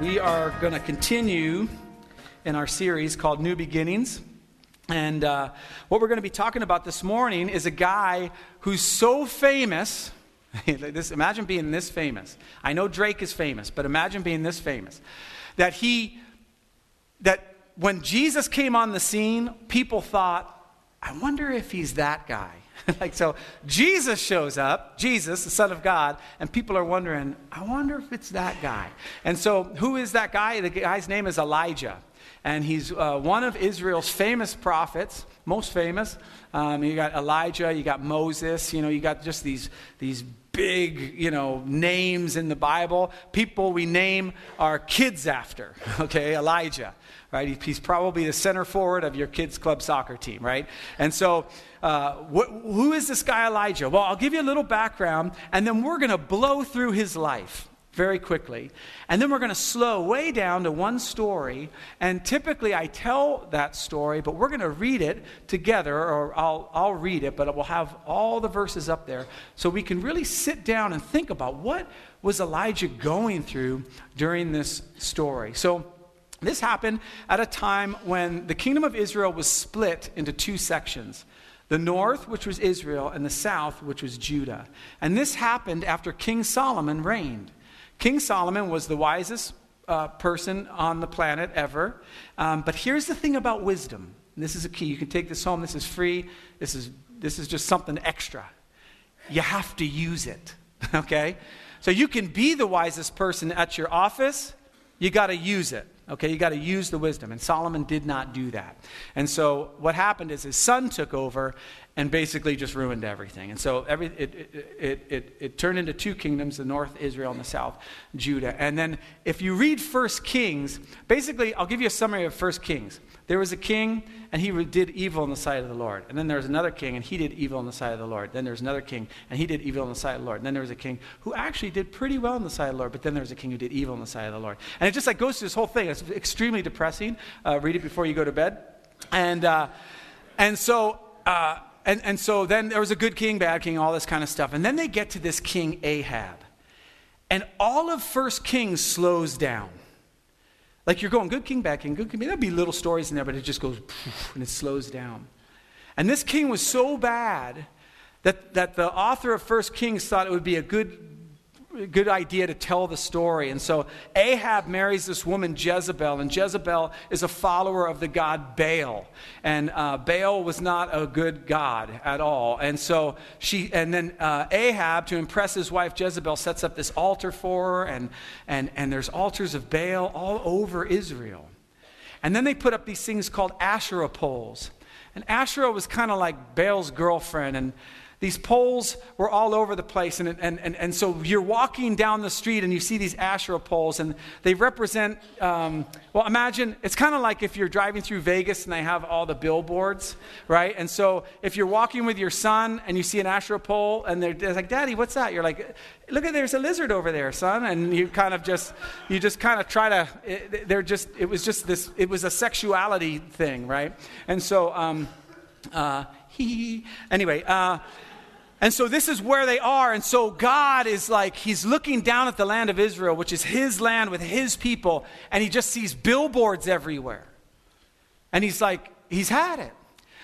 we are going to continue in our series called New Beginnings. And uh, what we're going to be talking about this morning is a guy who's so famous. this, imagine being this famous. I know Drake is famous, but imagine being this famous. That he, that when Jesus came on the scene, people thought, I wonder if he's that guy. like, so Jesus shows up, Jesus, the Son of God, and people are wondering, I wonder if it's that guy. And so, who is that guy? The guy's name is Elijah. And he's uh, one of Israel's famous prophets, most famous. Um, you got Elijah, you got Moses, you know, you got just these, these big, you know, names in the Bible. People we name our kids after, okay? Elijah, right? He's probably the center forward of your kids' club soccer team, right? And so, uh, wh- who is this guy Elijah? Well, I'll give you a little background, and then we're going to blow through his life very quickly. And then we're going to slow way down to one story. And typically I tell that story, but we're going to read it together, or I'll, I'll read it, but we'll have all the verses up there so we can really sit down and think about what was Elijah going through during this story. So this happened at a time when the kingdom of Israel was split into two sections the north, which was Israel, and the south, which was Judah. And this happened after King Solomon reigned. King Solomon was the wisest uh, person on the planet ever. Um, but here's the thing about wisdom. this is a key. You can take this home. This is free. This is, this is just something extra. You have to use it. Okay? So you can be the wisest person at your office. You got to use it. Okay, you got to use the wisdom. And Solomon did not do that. And so what happened is his son took over and basically just ruined everything. And so every, it, it, it, it, turned into two kingdoms the north Israel and the south Judah. And then if you read First Kings, basically, I'll give you a summary of First Kings. There was a king, and he did evil in the sight of the Lord. And then there was another king, and he did evil in the sight of the Lord. Then there was another king, and he did evil in the sight of the Lord. And then there was a king who actually did pretty well in the sight of the Lord, but then there was a king who did evil in the sight of the Lord. And it just like goes through this whole thing. It's extremely depressing. Uh, read it before you go to bed. And, uh, and so, uh, and, and so then there was a good king, bad king, all this kind of stuff. And then they get to this king Ahab. And all of First Kings slows down. Like you're going, good king, bad king, good king. There'll be little stories in there, but it just goes and it slows down. And this king was so bad that, that the author of First Kings thought it would be a good good idea to tell the story. And so Ahab marries this woman, Jezebel, and Jezebel is a follower of the god Baal. And uh, Baal was not a good god at all. And so she, and then uh, Ahab, to impress his wife Jezebel, sets up this altar for her, and, and, and there's altars of Baal all over Israel. And then they put up these things called Asherah poles. And Asherah was kind of like Baal's girlfriend. And these poles were all over the place. And, and, and, and so you're walking down the street and you see these Asherah poles, and they represent, um, well, imagine it's kind of like if you're driving through Vegas and they have all the billboards, right? And so if you're walking with your son and you see an Asherah pole, and they're, they're like, Daddy, what's that? You're like, look at there's a lizard over there, son. And you kind of just, you just kind of try to, it, they're just, it was just this, it was a sexuality thing, right? And so, um, uh, he, anyway, uh, and so this is where they are. And so God is like, he's looking down at the land of Israel, which is his land with his people, and he just sees billboards everywhere. And he's like, he's had it.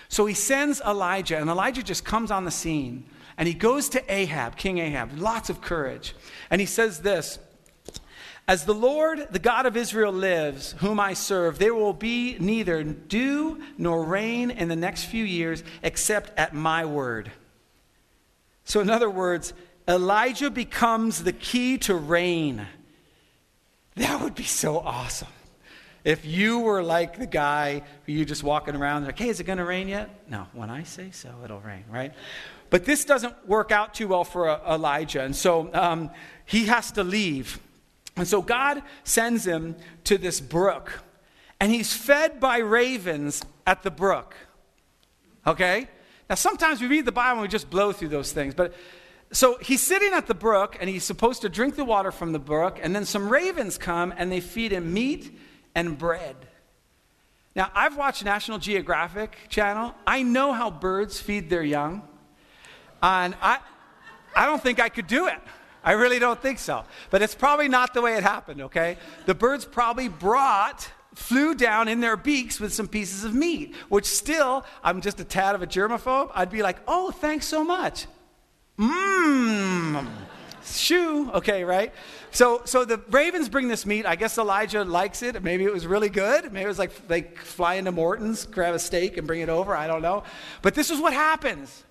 So he sends Elijah, and Elijah just comes on the scene. And he goes to Ahab, King Ahab, lots of courage. And he says this As the Lord, the God of Israel, lives, whom I serve, there will be neither dew nor rain in the next few years except at my word. So, in other words, Elijah becomes the key to rain. That would be so awesome. If you were like the guy who you just walking around, like, hey, is it going to rain yet? No, when I say so, it'll rain, right? But this doesn't work out too well for uh, Elijah. And so um, he has to leave. And so God sends him to this brook. And he's fed by ravens at the brook. Okay? Now, sometimes we read the Bible and we just blow through those things. But so he's sitting at the brook and he's supposed to drink the water from the brook, and then some ravens come and they feed him meat and bread. Now, I've watched National Geographic Channel. I know how birds feed their young. And I, I don't think I could do it. I really don't think so. But it's probably not the way it happened, okay? The birds probably brought, flew down in their beaks with some pieces of meat, which still, I'm just a tad of a germaphobe. I'd be like, oh, thanks so much. Mmm. Shoo. Okay, right? So, so the ravens bring this meat. I guess Elijah likes it. Maybe it was really good. Maybe it was like they fly into Morton's, grab a steak, and bring it over. I don't know. But this is what happens.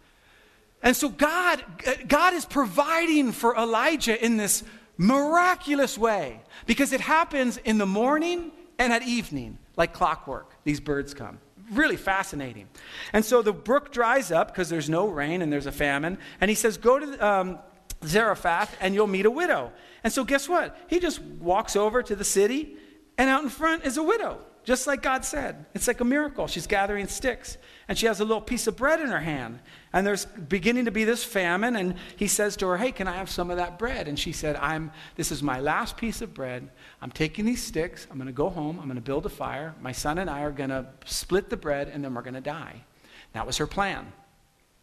And so God, God is providing for Elijah in this miraculous way because it happens in the morning and at evening, like clockwork. These birds come. Really fascinating. And so the brook dries up because there's no rain and there's a famine. And he says, Go to um, Zarephath and you'll meet a widow. And so guess what? He just walks over to the city, and out in front is a widow just like God said. It's like a miracle. She's gathering sticks, and she has a little piece of bread in her hand. And there's beginning to be this famine, and he says to her, Hey, can I have some of that bread? And she said, I'm, This is my last piece of bread. I'm taking these sticks. I'm going to go home. I'm going to build a fire. My son and I are going to split the bread, and then we're going to die. That was her plan.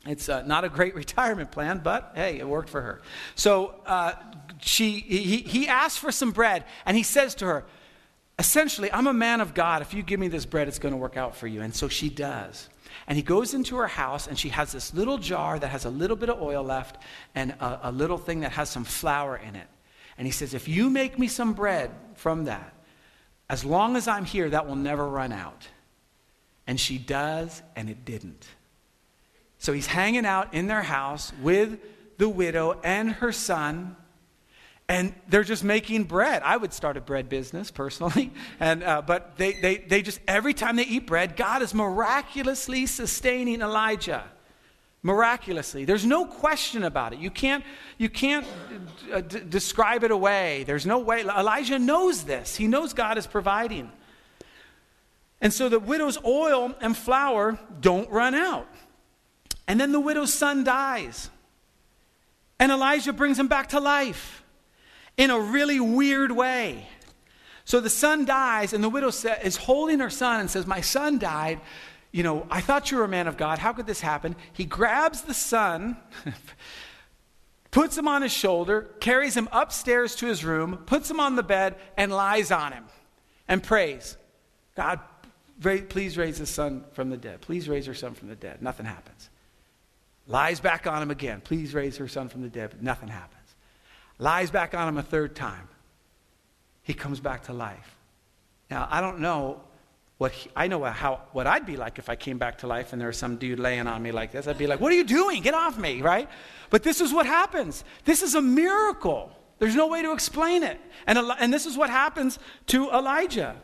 It's uh, not a great retirement plan, but hey, it worked for her. So uh, she, he, he asked for some bread, and he says to her, essentially, I'm a man of God. If you give me this bread, it's going to work out for you. And so she does. And he goes into her house, and she has this little jar that has a little bit of oil left and a, a little thing that has some flour in it. And he says, If you make me some bread from that, as long as I'm here, that will never run out. And she does, and it didn't. So he's hanging out in their house with the widow and her son and they're just making bread. I would start a bread business personally, and uh, but they, they they just every time they eat bread, God is miraculously sustaining Elijah. Miraculously, there's no question about it. You can't you can't uh, d- describe it away. There's no way. Elijah knows this. He knows God is providing. And so the widow's oil and flour don't run out. And then the widow's son dies. And Elijah brings him back to life in a really weird way. So the son dies, and the widow is holding her son and says, My son died. You know, I thought you were a man of God. How could this happen? He grabs the son, puts him on his shoulder, carries him upstairs to his room, puts him on the bed, and lies on him and prays, God, please raise his son from the dead. Please raise her son from the dead. Nothing happens. Lies back on him again. Please raise her son from the dead. But nothing happens lies back on him a third time. He comes back to life. Now, I don't know what he, I know how what I'd be like if I came back to life and there was some dude laying on me like this. I'd be like, "What are you doing? Get off me!" Right? But this is what happens. This is a miracle. There's no way to explain it. And, and this is what happens to Elijah.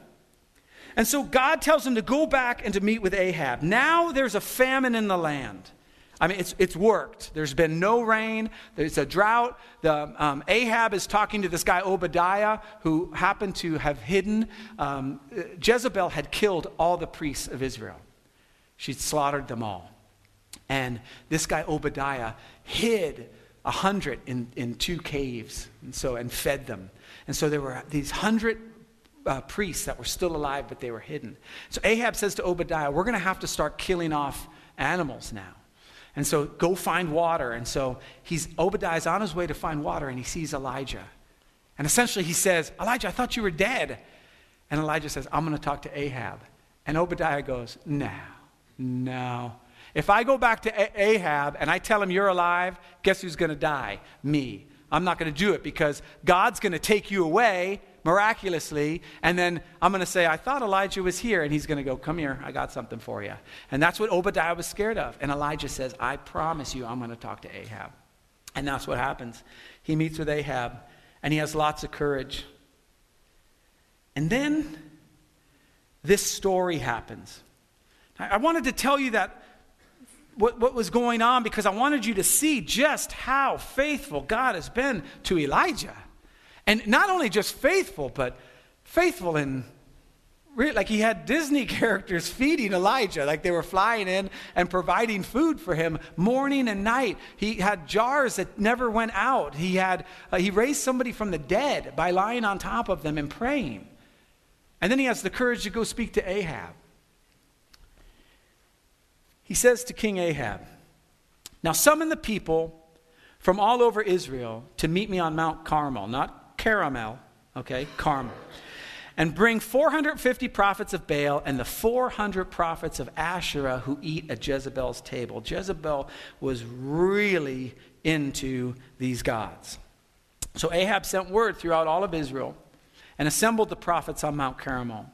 And so God tells him to go back and to meet with Ahab. Now there's a famine in the land. I mean, it's, it's worked. There's been no rain. There's a drought. The, um, Ahab is talking to this guy, Obadiah, who happened to have hidden. Um, Jezebel had killed all the priests of Israel, she'd slaughtered them all. And this guy, Obadiah, hid a hundred in, in two caves and, so, and fed them. And so there were these hundred uh, priests that were still alive, but they were hidden. So Ahab says to Obadiah, We're going to have to start killing off animals now. And so go find water. And so he's Obadiah's on his way to find water and he sees Elijah. And essentially he says, Elijah, I thought you were dead. And Elijah says, I'm going to talk to Ahab. And Obadiah goes, No, no. If I go back to Ahab and I tell him you're alive, guess who's going to die? Me. I'm not going to do it because God's going to take you away miraculously. And then I'm going to say, I thought Elijah was here. And he's going to go, Come here, I got something for you. And that's what Obadiah was scared of. And Elijah says, I promise you, I'm going to talk to Ahab. And that's what happens. He meets with Ahab, and he has lots of courage. And then this story happens. I wanted to tell you that what, what was going on because I wanted you to see just how faithful God has been to Elijah. And not only just faithful, but faithful in like he had Disney characters feeding Elijah, like they were flying in and providing food for him morning and night. He had jars that never went out. He had uh, he raised somebody from the dead by lying on top of them and praying. And then he has the courage to go speak to Ahab. He says to King Ahab, "Now summon the people from all over Israel to meet me on Mount Carmel, not caramel, okay, Carmel. And bring 450 prophets of Baal and the 400 prophets of Asherah who eat at Jezebel's table. Jezebel was really into these gods. So Ahab sent word throughout all of Israel and assembled the prophets on Mount Carmel.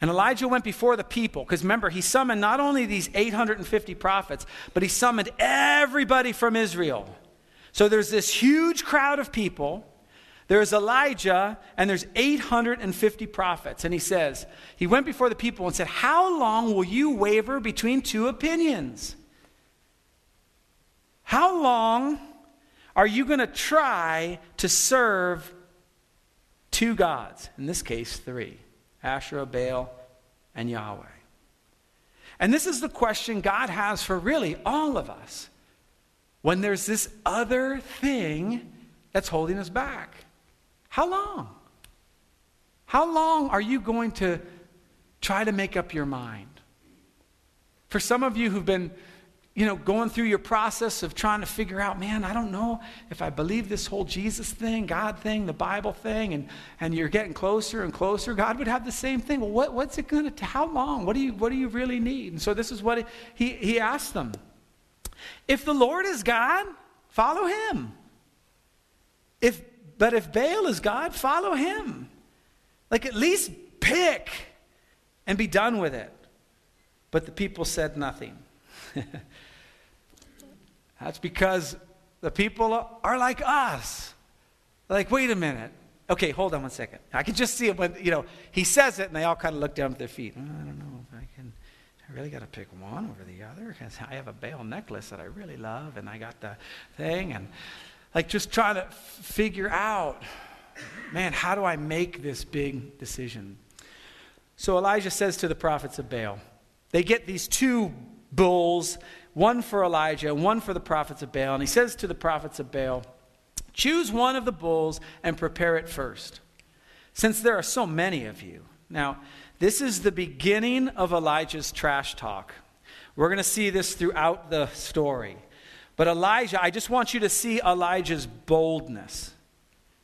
And Elijah went before the people, because remember, he summoned not only these 850 prophets, but he summoned everybody from Israel. So there's this huge crowd of people. There's Elijah, and there's 850 prophets. And he says, he went before the people and said, How long will you waver between two opinions? How long are you going to try to serve two gods? In this case, three. Asherah, Baal, and Yahweh. And this is the question God has for really all of us when there's this other thing that's holding us back. How long? How long are you going to try to make up your mind? For some of you who've been you know, going through your process of trying to figure out, man, I don't know if I believe this whole Jesus thing, God thing, the Bible thing, and, and you're getting closer and closer, God would have the same thing. Well, what, what's it going to, how long? What do, you, what do you really need? And so this is what he, he asked them. If the Lord is God, follow him. If, but if Baal is God, follow him. Like at least pick and be done with it. But the people said nothing. That's because the people are like us. like, wait a minute. Okay, hold on one second. I can just see it when, you know, he says it and they all kind of look down at their feet. Oh, I don't know if I can, I really got to pick one over the other because I have a Baal necklace that I really love and I got the thing. And like just trying to figure out, man, how do I make this big decision? So Elijah says to the prophets of Baal, they get these two bulls one for Elijah, and one for the prophets of Baal. And he says to the prophets of Baal, Choose one of the bulls and prepare it first, since there are so many of you. Now, this is the beginning of Elijah's trash talk. We're going to see this throughout the story. But Elijah, I just want you to see Elijah's boldness.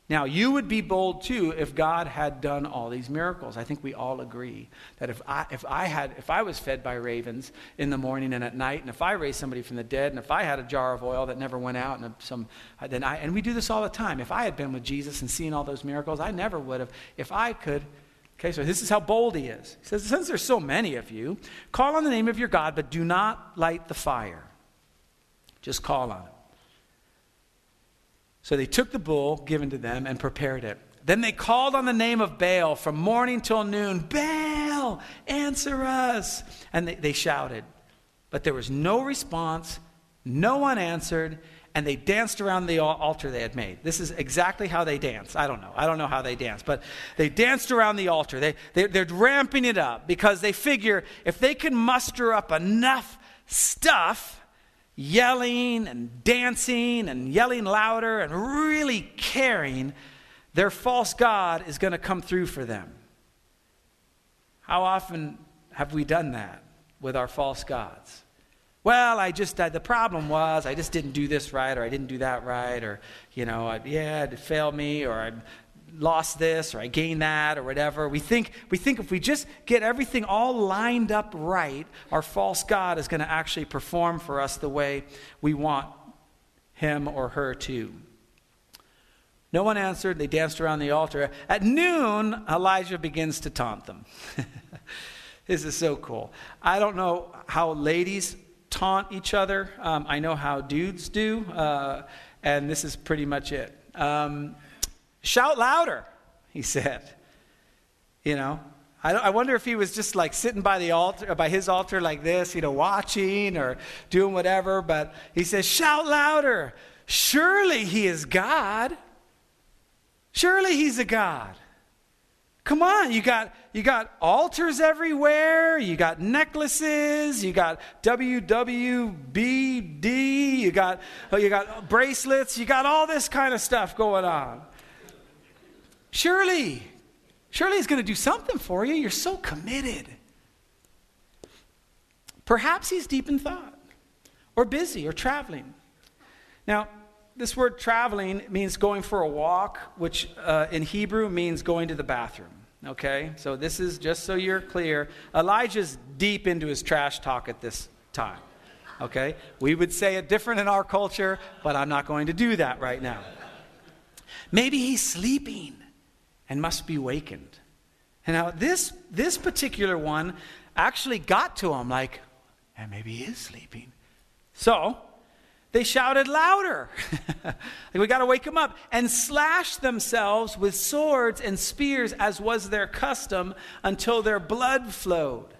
Now, you would be bold too if God had done all these miracles. I think we all agree that if I, if I had, if I was fed by ravens in the morning and at night, and if I raised somebody from the dead, and if I had a jar of oil that never went out, and some, then I, and we do this all the time. If I had been with Jesus and seen all those miracles, I never would have. If I could, okay, so this is how bold he is. He says, since there's so many of you, call on the name of your God, but do not light the fire. Just call on him. So they took the bull given to them and prepared it. Then they called on the name of Baal from morning till noon Baal, answer us. And they, they shouted. But there was no response, no one answered, and they danced around the altar they had made. This is exactly how they dance. I don't know. I don't know how they dance, but they danced around the altar. They, they, they're ramping it up because they figure if they can muster up enough stuff, yelling and dancing and yelling louder and really caring, their false God is going to come through for them. How often have we done that with our false gods? Well, I just, uh, the problem was I just didn't do this right or I didn't do that right or, you know, I, yeah, it failed me or I lost this or I gained that or whatever. We think, we think if we just get everything all lined up right, our false God is going to actually perform for us the way we want him or her to. No one answered. They danced around the altar. At noon, Elijah begins to taunt them. this is so cool. I don't know how ladies taunt each other. Um, I know how dudes do, uh, and this is pretty much it. Um, Shout louder, he said. You know, I, I, wonder if he was just like sitting by the altar, by his altar like this, you know, watching or doing whatever. But he says, shout louder. Surely he is God. Surely he's a God. Come on, you got you got altars everywhere, you got necklaces, you got WWBD, you got you got bracelets, you got all this kind of stuff going on. Surely, surely he's going to do something for you. You're so committed. Perhaps he's deep in thought, or busy, or traveling. Now, this word traveling means going for a walk, which uh, in Hebrew means going to the bathroom. Okay? So this is just so you're clear. Elijah's deep into his trash talk at this time. Okay? We would say it different in our culture, but I'm not going to do that right now. Maybe he's sleeping and must be wakened. And now this this particular one actually got to him like, and maybe he is sleeping. So they shouted louder. like, we got to wake him up. And slashed themselves with swords and spears, as was their custom, until their blood flowed.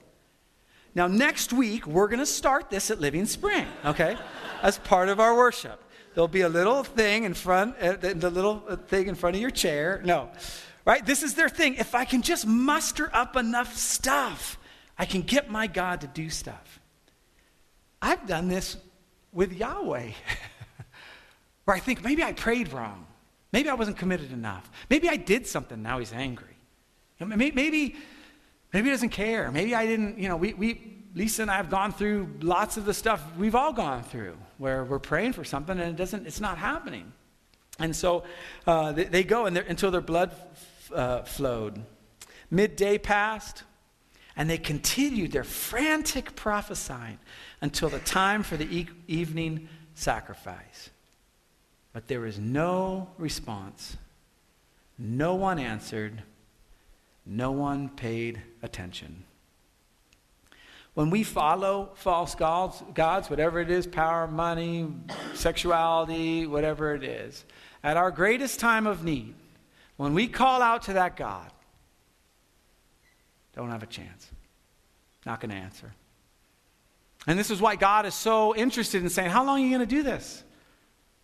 Now, next week, we're going to start this at Living Spring, okay? as part of our worship. There'll be a little thing in front, uh, the little uh, thing in front of your chair. No, right? This is their thing. If I can just muster up enough stuff, I can get my God to do stuff. I've done this with Yahweh. Where I think maybe I prayed wrong. Maybe I wasn't committed enough. Maybe I did something, now he's angry. Maybe, maybe, maybe he doesn't care. Maybe I didn't, you know, we, we, Lisa and I have gone through lots of the stuff we've all gone through where we're praying for something and it doesn't, it's not happening. And so uh, they, they, go and until their blood uh, flowed. Midday passed, and they continued their frantic prophesying until the time for the e- evening sacrifice. But there was no response. No one answered. No one paid attention. When we follow false gods, gods, whatever it is power, money, sexuality, whatever it is at our greatest time of need, when we call out to that God, don't have a chance. Not going to answer. And this is why God is so interested in saying, How long are you going to do this?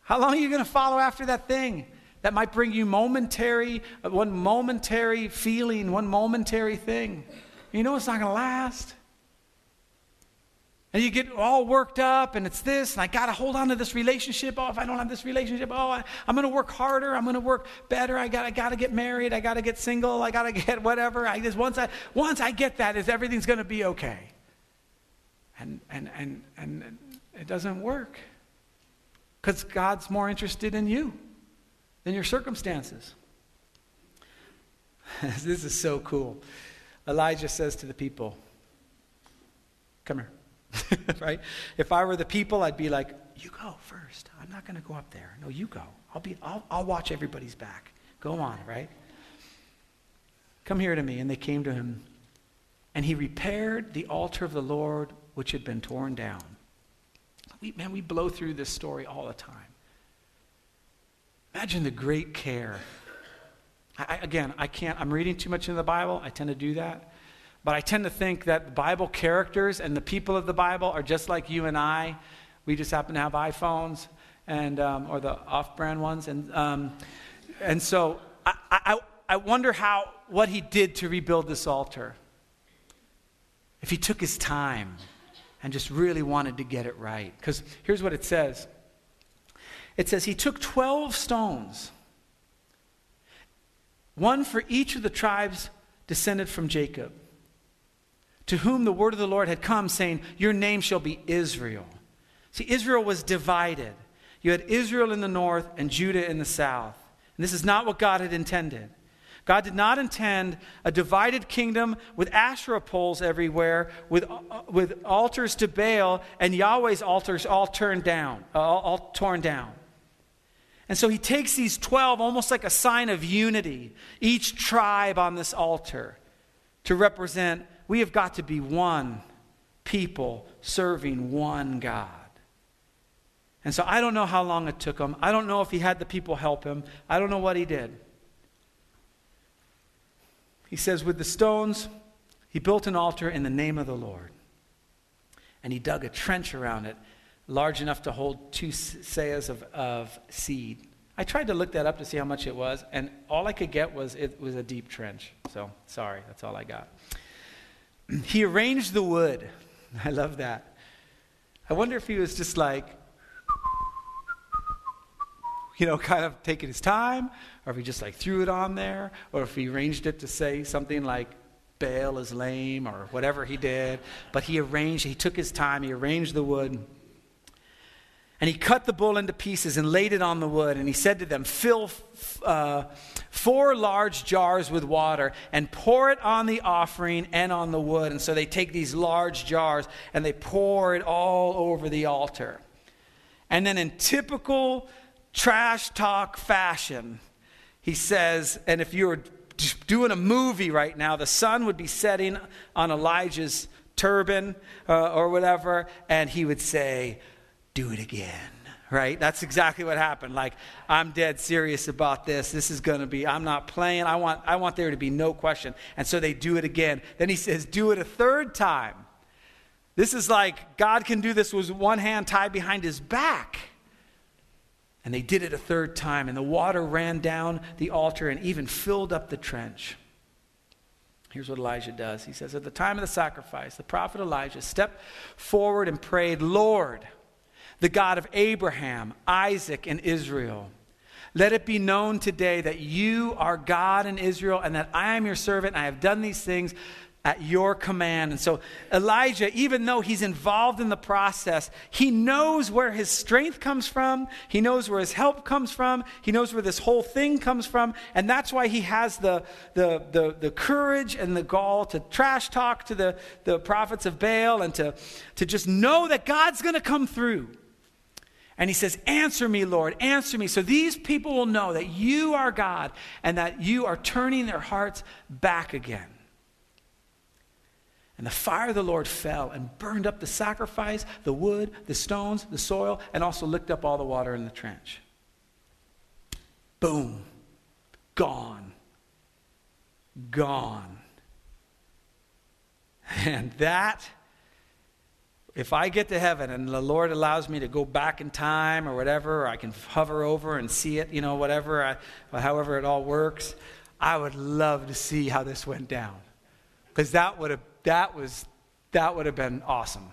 How long are you going to follow after that thing that might bring you momentary, one momentary feeling, one momentary thing? You know it's not going to last. And you get all worked up, and it's this, and I got to hold on to this relationship. Oh, if I don't have this relationship, oh, I, am going to work harder. I'm going to work better. I got, I got to get married. I got to get single. I got to get whatever. I just once I once I get that, is everything's going to be okay. And, and, and, and it doesn't work because God's more interested in you than your circumstances. this is so cool. Elijah says to the people, Come here. right? If I were the people, I'd be like, You go first. I'm not going to go up there. No, you go. I'll, be, I'll, I'll watch everybody's back. Go on, right? Come here to me. And they came to him. And he repaired the altar of the Lord which had been torn down. We, man, we blow through this story all the time. Imagine the great care. I, again, I can't, I'm reading too much in the Bible. I tend to do that. But I tend to think that the Bible characters and the people of the Bible are just like you and I. We just happen to have iPhones and, um, or the off brand ones. And, um, and so I, I, I wonder how, what he did to rebuild this altar. If he took his time and just really wanted to get it right. Because here's what it says it says, He took 12 stones, one for each of the tribes descended from Jacob, to whom the word of the Lord had come, saying, Your name shall be Israel. See, Israel was divided. You had Israel in the north and Judah in the south. And this is not what God had intended. God did not intend a divided kingdom with Asherah poles everywhere, with, uh, with altars to Baal, and Yahweh's altars all turned down, all, all torn down. And so he takes these 12 almost like a sign of unity, each tribe on this altar, to represent we have got to be one people serving one God. And so I don't know how long it took him. I don't know if he had the people help him. I don't know what he did. He says, With the stones, he built an altar in the name of the Lord. And he dug a trench around it large enough to hold two seahs of, of seed. I tried to look that up to see how much it was, and all I could get was it was a deep trench. So, sorry, that's all I got. He arranged the wood. I love that. I wonder if he was just like, you know, kind of taking his time, or if he just like threw it on there, or if he arranged it to say something like Baal is lame, or whatever he did. But he arranged, he took his time, he arranged the wood. And he cut the bull into pieces and laid it on the wood. And he said to them, Fill uh, four large jars with water and pour it on the offering and on the wood. And so they take these large jars and they pour it all over the altar. And then, in typical trash talk fashion, he says, and if you were doing a movie right now, the sun would be setting on Elijah's turban uh, or whatever, and he would say, do it again right? That's exactly what happened. Like i'm dead serious about this. This is going to be i'm not playing. I want i want there to be no question. And so they do it again. Then he says do it a third time. This is like god can do this with one hand tied behind his back. And they did it a third time and the water ran down the altar and even filled up the trench. Here's what Elijah does. He says, At the time of the sacrifice, the prophet Elijah stepped forward and prayed, Lord, the God of Abraham, Isaac, and Israel. Let it be known today that you are God in Israel and that I am your servant. I have done these things at your command. And so Elijah, even though he's involved in the process, he knows where his strength comes from. He knows where his help comes from. He knows where this whole thing comes from. And that's why he has the, the, the, the courage and the gall to trash talk to the, the prophets of Baal and to, to just know that God's going to come through. And he says, Answer me, Lord, answer me. So these people will know that you are God and that you are turning their hearts back again. And the fire of the Lord fell and burned up the sacrifice, the wood, the stones, the soil, and also licked up all the water in the trench. Boom. Gone. Gone. And that if I get to heaven and the Lord allows me to go back in time or whatever, or I can hover over and see it, you know, whatever, I, however it all works, I would love to see how this went down. Because that would have, that was, that would have been awesome.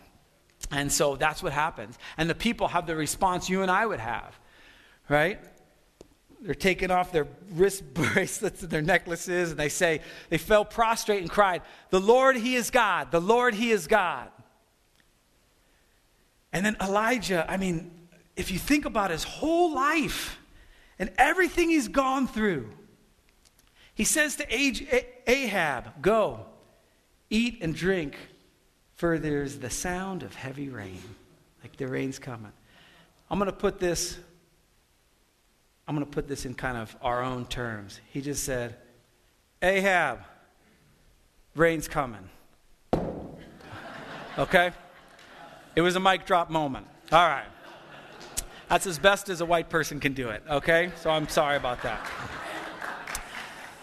And so that's what happens. And the people have the response you and I would have, right? They're taking off their wrist bracelets and their necklaces, and they say, they fell prostrate and cried, The Lord, He is God. The Lord, He is God. And then Elijah, I mean, if you think about his whole life and everything he's gone through, he says to Ahab, Go, eat and drink, for there's the sound of heavy rain. Like the rain's coming. I'm going to put this. I'm going to put this in kind of our own terms. He just said, Ahab, rain's coming. Okay? It was a mic drop moment. All right. That's as best as a white person can do it, okay? So I'm sorry about that.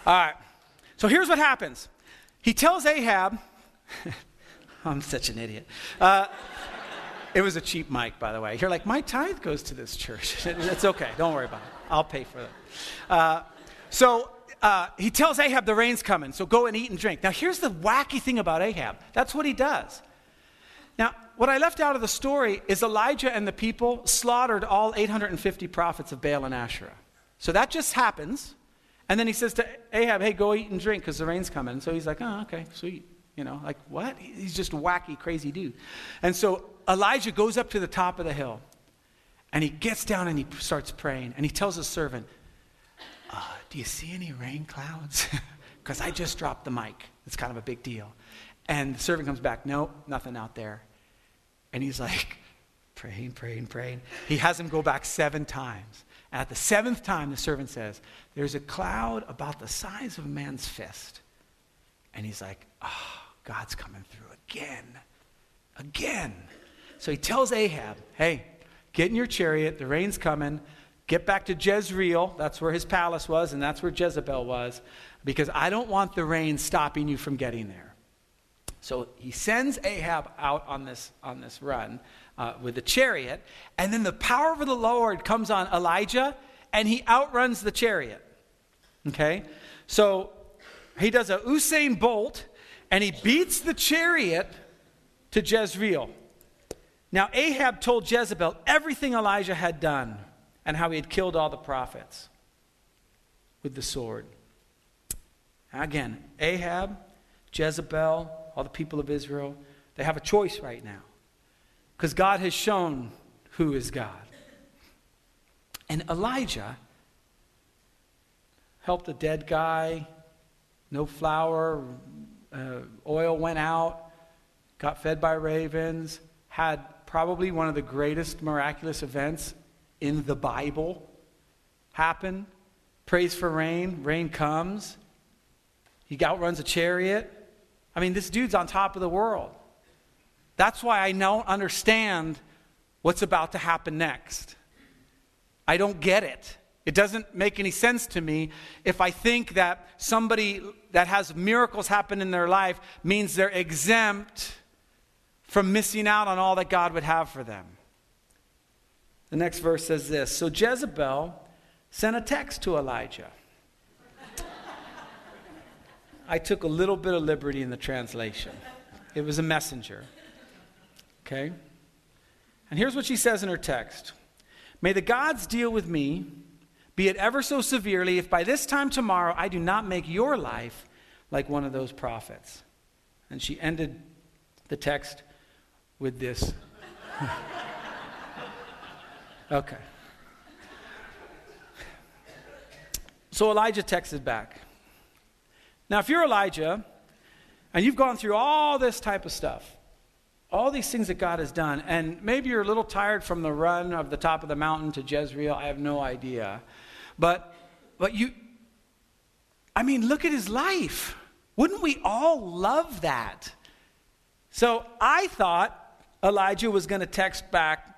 All right. So here's what happens he tells Ahab, I'm such an idiot. Uh, it was a cheap mic, by the way. You're like, my tithe goes to this church. it's okay. Don't worry about it. I'll pay for it. Uh, so uh, he tells Ahab the rain's coming, so go and eat and drink. Now, here's the wacky thing about Ahab that's what he does. Now, what I left out of the story is Elijah and the people slaughtered all 850 prophets of Baal and Asherah. So that just happens. And then he says to Ahab, hey, go eat and drink because the rain's coming. So he's like, oh, okay, sweet. You know, like, what? He's just a wacky, crazy dude. And so Elijah goes up to the top of the hill and he gets down and he starts praying. And he tells his servant, uh, do you see any rain clouds? Because I just dropped the mic. It's kind of a big deal. And the servant comes back, no, nothing out there. And he's like, praying, praying, praying. He has him go back seven times. At the seventh time, the servant says, There's a cloud about the size of a man's fist. And he's like, Oh, God's coming through again. Again. So he tells Ahab, Hey, get in your chariot. The rain's coming. Get back to Jezreel. That's where his palace was, and that's where Jezebel was, because I don't want the rain stopping you from getting there. So he sends Ahab out on this, on this run uh, with the chariot, and then the power of the Lord comes on Elijah, and he outruns the chariot. Okay? So he does a Usain Bolt, and he beats the chariot to Jezreel. Now, Ahab told Jezebel everything Elijah had done and how he had killed all the prophets with the sword. Again, Ahab, Jezebel, all the people of Israel, they have a choice right now. Because God has shown who is God. And Elijah helped a dead guy, no flour, uh, oil went out, got fed by ravens, had probably one of the greatest miraculous events in the Bible happen. Prays for rain, rain comes. He outruns a chariot. I mean, this dude's on top of the world. That's why I don't understand what's about to happen next. I don't get it. It doesn't make any sense to me if I think that somebody that has miracles happen in their life means they're exempt from missing out on all that God would have for them. The next verse says this So Jezebel sent a text to Elijah. I took a little bit of liberty in the translation. It was a messenger. Okay? And here's what she says in her text May the gods deal with me, be it ever so severely, if by this time tomorrow I do not make your life like one of those prophets. And she ended the text with this. okay. So Elijah texted back. Now, if you're Elijah and you've gone through all this type of stuff, all these things that God has done, and maybe you're a little tired from the run of the top of the mountain to Jezreel, I have no idea. But, but you, I mean, look at his life. Wouldn't we all love that? So I thought Elijah was going to text back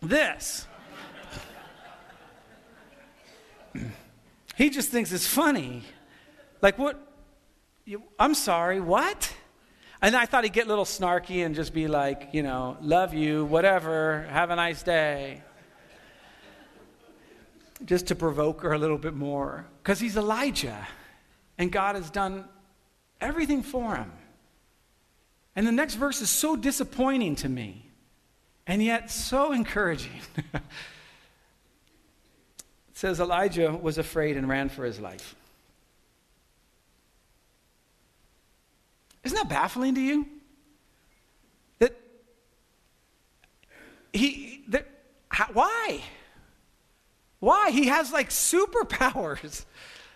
this. he just thinks it's funny. Like, what? I'm sorry, what? And I thought he'd get a little snarky and just be like, you know, love you, whatever, have a nice day. Just to provoke her a little bit more. Because he's Elijah, and God has done everything for him. And the next verse is so disappointing to me, and yet so encouraging. it says Elijah was afraid and ran for his life. Isn't that baffling to you? That he, that, how, why? Why? He has like superpowers.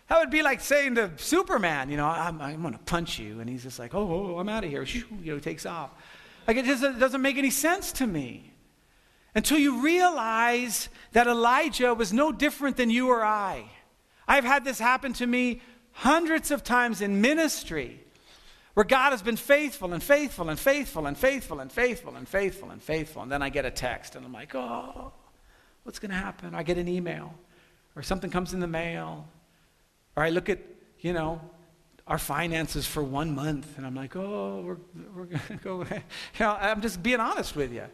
That would be like saying to Superman, you know, I'm, I'm going to punch you. And he's just like, oh, oh I'm out of here. You know, he takes off. Like it just doesn't make any sense to me. Until you realize that Elijah was no different than you or I. I've had this happen to me hundreds of times in ministry where God has been faithful and faithful and faithful and faithful and faithful and faithful and faithful. And then I get a text and I'm like, oh, what's going to happen? I get an email or something comes in the mail. Or I look at, you know, our finances for one month and I'm like, oh, we're, we're going to go. You know, I'm just being honest with you.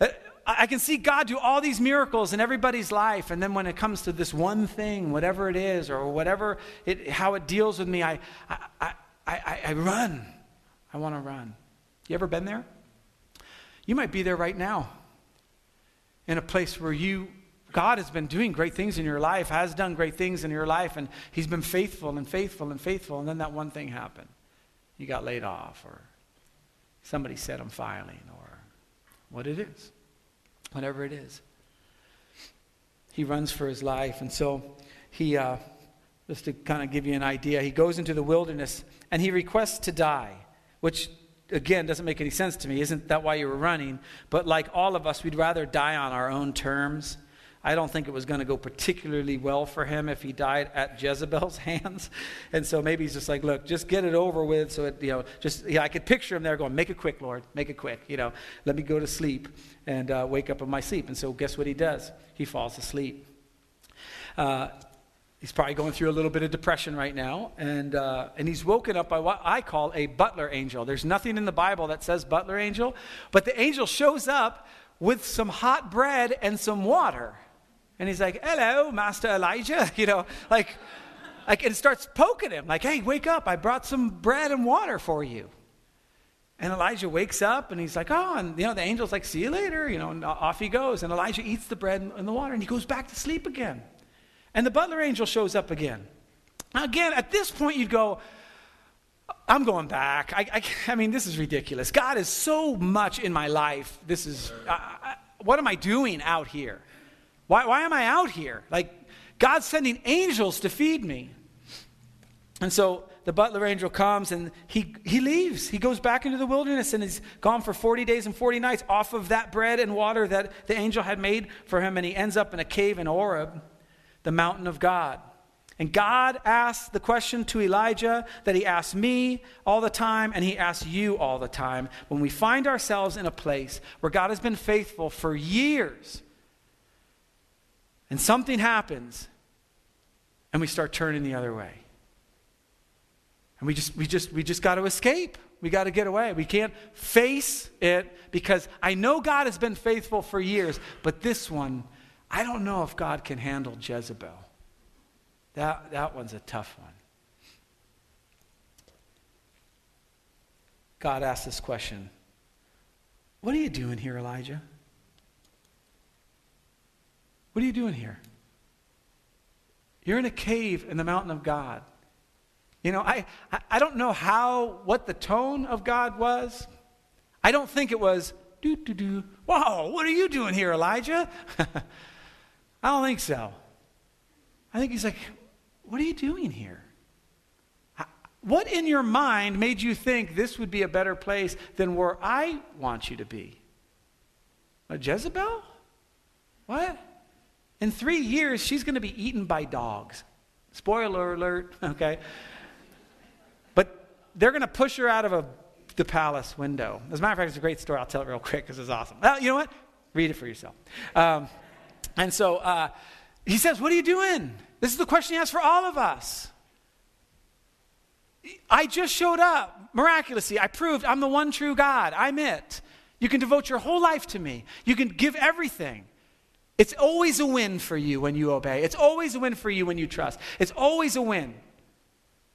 Uh, I can see God do all these miracles in everybody's life, and then when it comes to this one thing, whatever it is, or whatever it, how it deals with me, I, I, I, I, I run. I want to run. You ever been there? You might be there right now in a place where you God has been doing great things in your life, has done great things in your life, and He's been faithful and faithful and faithful, and then that one thing happened. You got laid off, or somebody said I'm filing, or what it is, whatever it is. He runs for his life, and so he, uh, just to kind of give you an idea, he goes into the wilderness and he requests to die, which again doesn't make any sense to me. Isn't that why you were running? But like all of us, we'd rather die on our own terms. I don't think it was going to go particularly well for him if he died at Jezebel's hands. And so maybe he's just like, look, just get it over with. So, it, you know, just, yeah, I could picture him there going, make it quick, Lord, make it quick. You know, let me go to sleep and uh, wake up in my sleep. And so guess what he does? He falls asleep. Uh, He's probably going through a little bit of depression right now, and, uh, and he's woken up by what I call a butler angel. There's nothing in the Bible that says butler angel, but the angel shows up with some hot bread and some water. And he's like, Hello, Master Elijah. You know, like, like and starts poking him, like, Hey, wake up. I brought some bread and water for you. And Elijah wakes up and he's like, Oh, and you know, the angel's like, See you later. You know, and off he goes. And Elijah eats the bread and the water and he goes back to sleep again. And the butler angel shows up again. Now, again, at this point, you'd go, I'm going back. I, I, I, mean, this is ridiculous. God is so much in my life. This is, what am I doing out here? Why, why am I out here? Like, God's sending angels to feed me. And so the butler angel comes and he, he leaves. He goes back into the wilderness and he's gone for 40 days and 40 nights off of that bread and water that the angel had made for him. And he ends up in a cave in Horeb, the mountain of God. And God asks the question to Elijah that he asks me all the time and he asks you all the time. When we find ourselves in a place where God has been faithful for years and something happens and we start turning the other way. And we just we just we just got to escape. We got to get away. We can't face it because I know God has been faithful for years, but this one I don't know if God can handle Jezebel. That, that one's a tough one. God asked this question What are you doing here, Elijah? What are you doing here? You're in a cave in the mountain of God. You know, I, I don't know how, what the tone of God was. I don't think it was, do, do, do, whoa, what are you doing here, Elijah? I don't think so. I think he's like, what are you doing here? What in your mind made you think this would be a better place than where I want you to be? A Jezebel? What? In three years, she's going to be eaten by dogs. Spoiler alert, okay? But they're going to push her out of a, the palace window. As a matter of fact, it's a great story. I'll tell it real quick because it's awesome. Well, you know what? Read it for yourself. Um, and so uh, he says, What are you doing? This is the question he has for all of us. I just showed up miraculously. I proved I'm the one true God. I'm it. You can devote your whole life to me, you can give everything. It's always a win for you when you obey. It's always a win for you when you trust. It's always a win.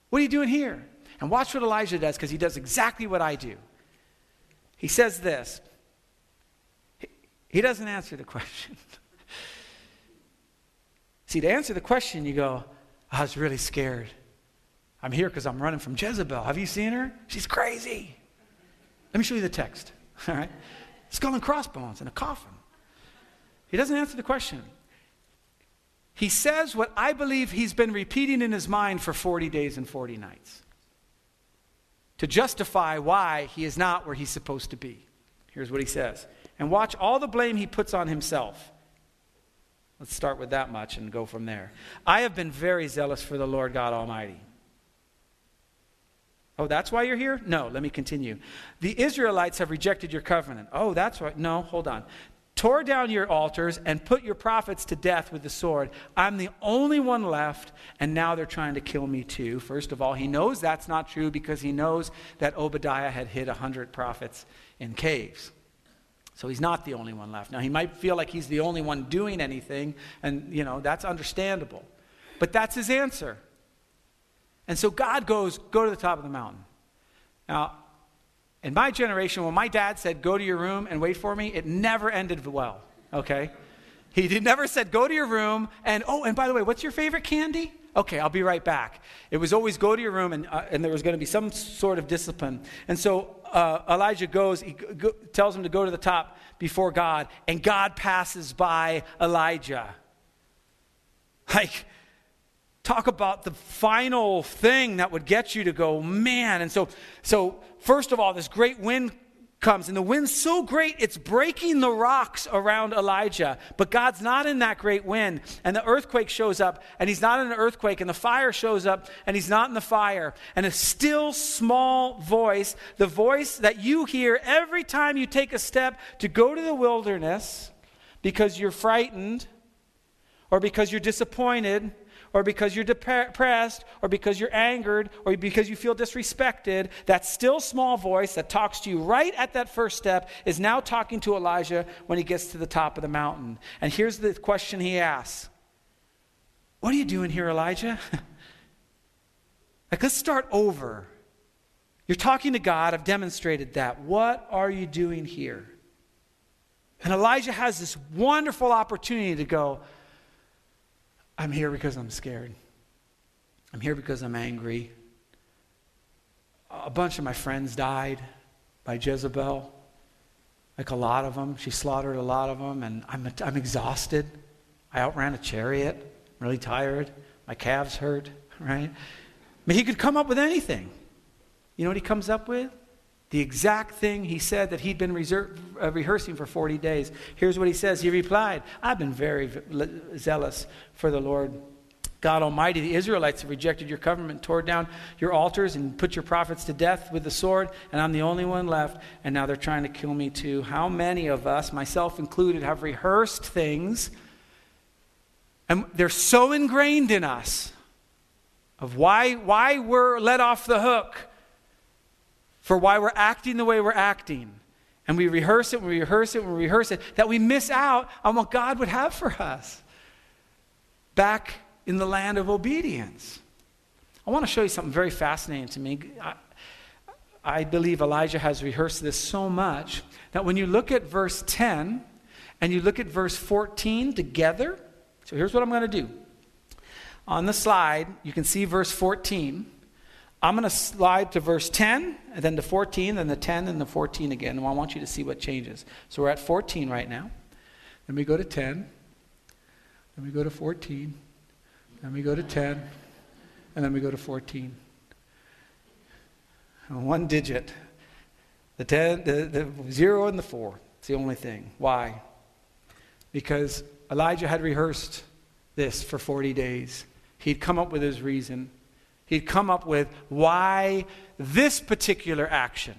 What are you doing here? And watch what Elijah does because he does exactly what I do. He says this. He doesn't answer the question. See, to answer the question, you go, oh, I was really scared. I'm here because I'm running from Jezebel. Have you seen her? She's crazy. Let me show you the text. All right? Skull and crossbones in a coffin. He doesn't answer the question. He says what I believe he's been repeating in his mind for 40 days and 40 nights to justify why he is not where he's supposed to be. Here's what he says. And watch all the blame he puts on himself. Let's start with that much and go from there. I have been very zealous for the Lord God Almighty. Oh, that's why you're here? No, let me continue. The Israelites have rejected your covenant. Oh, that's right. No, hold on. Tore down your altars and put your prophets to death with the sword. I'm the only one left, and now they're trying to kill me too. First of all, he knows that's not true because he knows that Obadiah had hid a 100 prophets in caves. So he's not the only one left. Now, he might feel like he's the only one doing anything, and, you know, that's understandable. But that's his answer. And so God goes, Go to the top of the mountain. Now, in my generation, when my dad said, Go to your room and wait for me, it never ended well, okay? He did, never said, Go to your room, and oh, and by the way, what's your favorite candy? Okay, I'll be right back. It was always go to your room, and, uh, and there was going to be some sort of discipline. And so uh, Elijah goes, he go, tells him to go to the top before God, and God passes by Elijah. Like, talk about the final thing that would get you to go, man. And so, so first of all, this great wind comes, and the wind's so great, it's breaking the rocks around Elijah. But God's not in that great wind. And the earthquake shows up, and he's not in an earthquake, and the fire shows up, and he's not in the fire. And a still small voice, the voice that you hear every time you take a step to go to the wilderness because you're frightened, or because you're disappointed, or because you're depressed, or because you're angered, or because you feel disrespected, that still small voice that talks to you right at that first step is now talking to Elijah when he gets to the top of the mountain. And here's the question he asks What are you doing here, Elijah? like, let's start over. You're talking to God. I've demonstrated that. What are you doing here? And Elijah has this wonderful opportunity to go, I'm here because I'm scared. I'm here because I'm angry. A bunch of my friends died by Jezebel, like a lot of them. She slaughtered a lot of them, and I'm, I'm exhausted. I outran a chariot, I'm really tired, my calves hurt, right? I mean, he could come up with anything. You know what he comes up with? The exact thing he said that he'd been uh, rehearsing for 40 days. Here's what he says. He replied, I've been very zealous for the Lord God Almighty. The Israelites have rejected your covenant, tore down your altars, and put your prophets to death with the sword, and I'm the only one left, and now they're trying to kill me too. How many of us, myself included, have rehearsed things, and they're so ingrained in us of why, why we're let off the hook for why we're acting the way we're acting. And we rehearse it, we rehearse it, we rehearse it, that we miss out on what God would have for us back in the land of obedience. I want to show you something very fascinating to me. I, I believe Elijah has rehearsed this so much that when you look at verse 10 and you look at verse 14 together, so here's what I'm going to do. On the slide, you can see verse 14. I'm going to slide to verse 10, and then to 14, then the 10, and the 14 again. And I want you to see what changes. So we're at 14 right now. Then we go to 10. Then we go to 14. Then we go to 10. And then we go to 14. And one digit. The 10, the, the 0 and the 4. It's the only thing. Why? Because Elijah had rehearsed this for 40 days. He'd come up with his reason. He'd come up with why this particular action.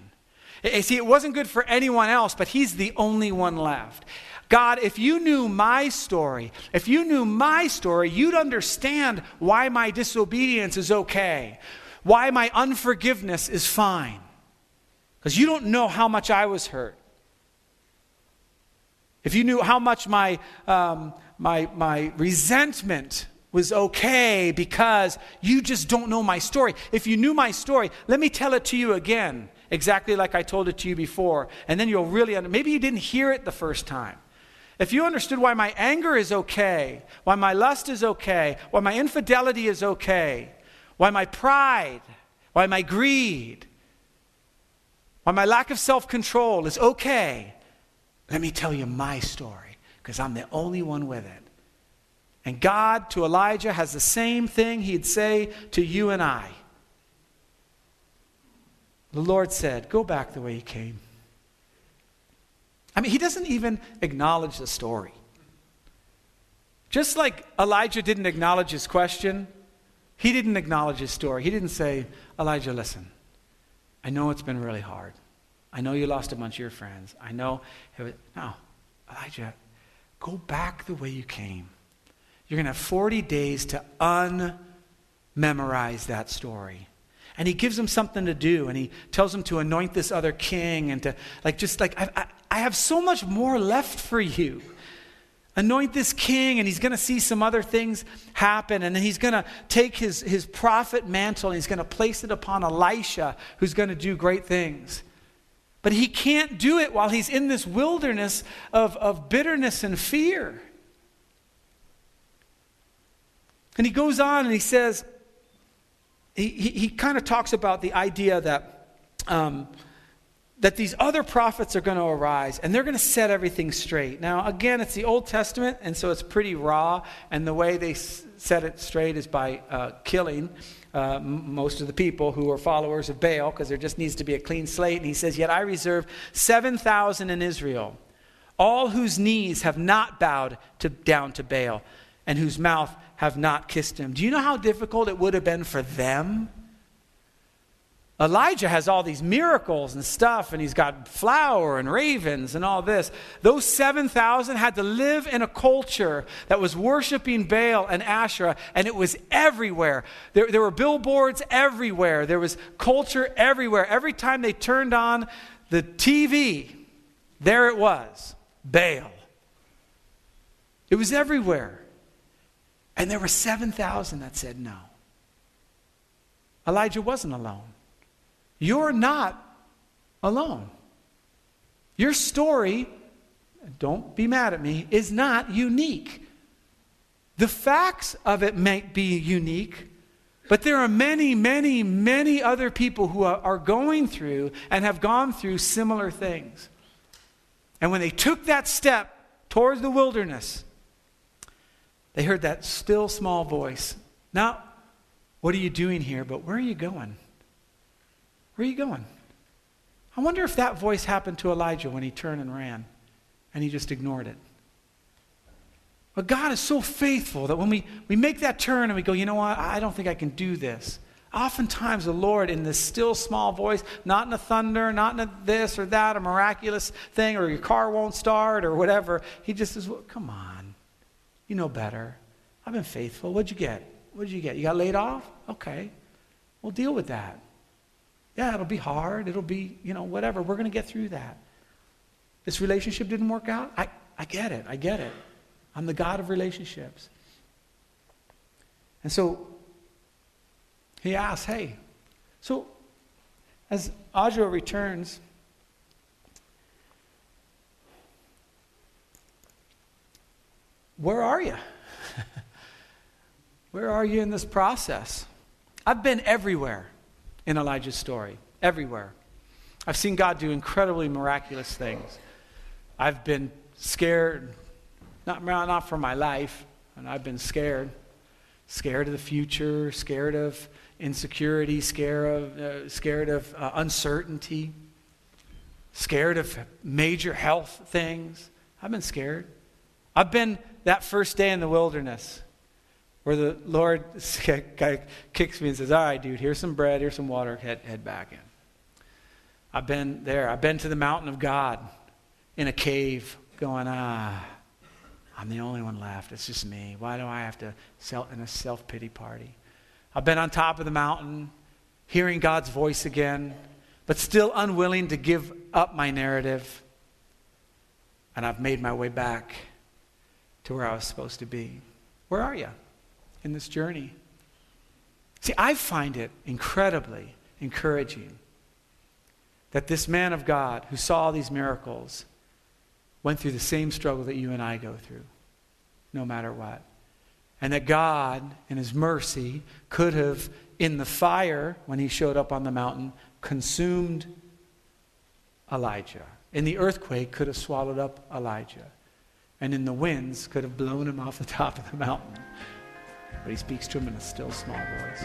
See, it wasn't good for anyone else, but he's the only one left. God, if you knew my story, if you knew my story, you'd understand why my disobedience is okay, why my unforgiveness is fine. Because you don't know how much I was hurt. If you knew how much my, um, my, my resentment was okay because you just don't know my story. If you knew my story, let me tell it to you again, exactly like I told it to you before. And then you'll really, under- maybe you didn't hear it the first time. If you understood why my anger is okay, why my lust is okay, why my infidelity is okay, why my pride, why my greed, why my lack of self control is okay, let me tell you my story because I'm the only one with it. And God to Elijah has the same thing he'd say to you and I. The Lord said, Go back the way you came. I mean, he doesn't even acknowledge the story. Just like Elijah didn't acknowledge his question, he didn't acknowledge his story. He didn't say, Elijah, listen, I know it's been really hard. I know you lost a bunch of your friends. I know. It was, No, Elijah, go back the way you came. You're going to have 40 days to unmemorize that story. And he gives them something to do, and he tells them to anoint this other king and to, like, just like, I, I, I have so much more left for you. Anoint this king, and he's going to see some other things happen. And then he's going to take his, his prophet mantle and he's going to place it upon Elisha, who's going to do great things. But he can't do it while he's in this wilderness of, of bitterness and fear. And he goes on and he says, he, he, he kind of talks about the idea that, um, that these other prophets are going to arise and they're going to set everything straight. Now, again, it's the Old Testament, and so it's pretty raw, and the way they s- set it straight is by uh, killing. Uh, most of the people who are followers of Baal, because there just needs to be a clean slate. And he says, Yet I reserve 7,000 in Israel, all whose knees have not bowed to, down to Baal, and whose mouth have not kissed him. Do you know how difficult it would have been for them? Elijah has all these miracles and stuff, and he's got flour and ravens and all this. Those 7,000 had to live in a culture that was worshiping Baal and Asherah, and it was everywhere. There, there were billboards everywhere, there was culture everywhere. Every time they turned on the TV, there it was Baal. It was everywhere. And there were 7,000 that said no. Elijah wasn't alone. You're not alone. Your story, don't be mad at me, is not unique. The facts of it might be unique, but there are many, many, many other people who are going through and have gone through similar things. And when they took that step towards the wilderness, They heard that still small voice. Now, what are you doing here? But where are you going? Where are you going? I wonder if that voice happened to Elijah when he turned and ran and he just ignored it. But God is so faithful that when we, we make that turn and we go, you know what, I don't think I can do this. Oftentimes, the Lord, in this still small voice, not in a thunder, not in a this or that, a miraculous thing, or your car won't start, or whatever, He just says, well, Come on. You know better. I've been faithful. What'd you get? What'd you get? You got laid off? Okay. We'll deal with that. Yeah, it'll be hard. It'll be, you know, whatever. We're going to get through that. This relationship didn't work out? I, I get it. I get it. I'm the God of relationships. And so he asks, hey, so as Audra returns, where are you? where are you in this process? I've been everywhere in Elijah's story, everywhere. I've seen God do incredibly miraculous things. I've been scared, not, not for my life, and I've been scared. Scared of the future, scared of insecurity, scared of, uh, scared of uh, uncertainty, scared of major health things. I've been scared. I've been that first day in the wilderness where the Lord kicks me and says, All right, dude, here's some bread, here's some water, head, head back in. I've been there. I've been to the mountain of God in a cave going, Ah, I'm the only one left. It's just me. Why do I have to sell in a self pity party? I've been on top of the mountain, hearing God's voice again, but still unwilling to give up my narrative. And I've made my way back to where I was supposed to be. Where are you in this journey? See, I find it incredibly encouraging that this man of God who saw these miracles went through the same struggle that you and I go through, no matter what. And that God, in His mercy, could have, in the fire, when He showed up on the mountain, consumed Elijah. In the earthquake, could have swallowed up Elijah. And in the winds, could have blown him off the top of the mountain. But He speaks to him in a still small voice.